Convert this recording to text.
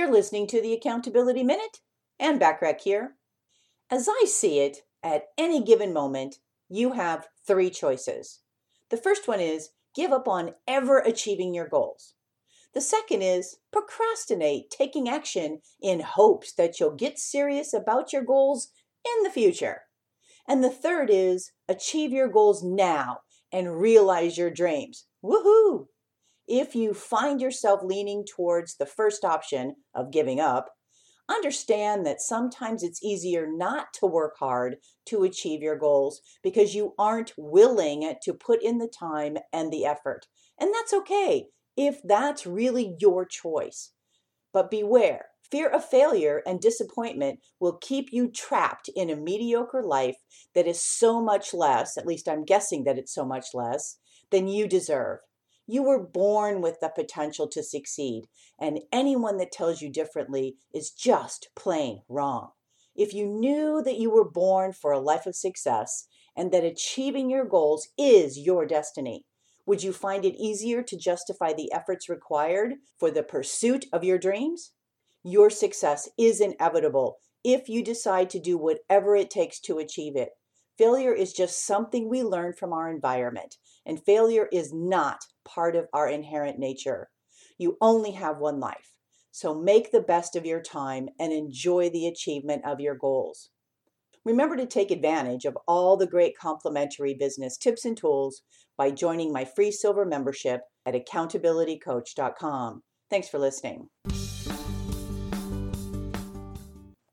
You're listening to the Accountability Minute Anne Bachrach here. As I see it, at any given moment, you have three choices. The first one is give up on ever achieving your goals. The second is procrastinate taking action in hopes that you'll get serious about your goals in the future. And the third is achieve your goals now and realize your dreams. Woohoo! If you find yourself leaning towards the first option of giving up, understand that sometimes it's easier not to work hard to achieve your goals because you aren't willing to put in the time and the effort. And that's okay if that's really your choice. But beware, fear of failure and disappointment will keep you trapped in a mediocre life that is so much less, at least I'm guessing that it's so much less, than you deserve. You were born with the potential to succeed, and anyone that tells you differently is just plain wrong. If you knew that you were born for a life of success and that achieving your goals is your destiny, would you find it easier to justify the efforts required for the pursuit of your dreams? Your success is inevitable if you decide to do whatever it takes to achieve it. Failure is just something we learn from our environment, and failure is not part of our inherent nature. You only have one life, so make the best of your time and enjoy the achievement of your goals. Remember to take advantage of all the great complimentary business tips and tools by joining my free silver membership at accountabilitycoach.com. Thanks for listening.